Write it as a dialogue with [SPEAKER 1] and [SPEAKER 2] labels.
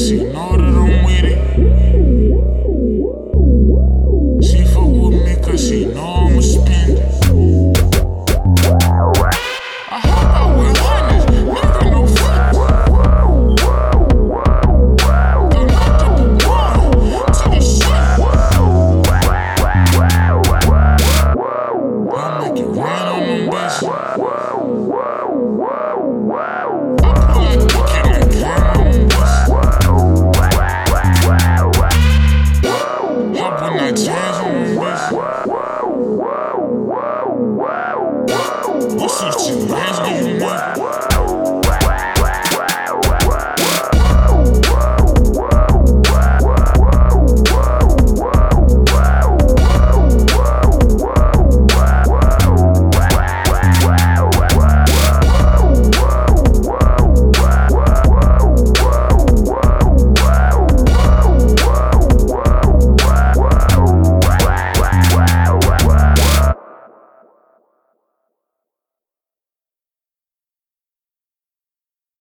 [SPEAKER 1] she know that I'm with it. Wow.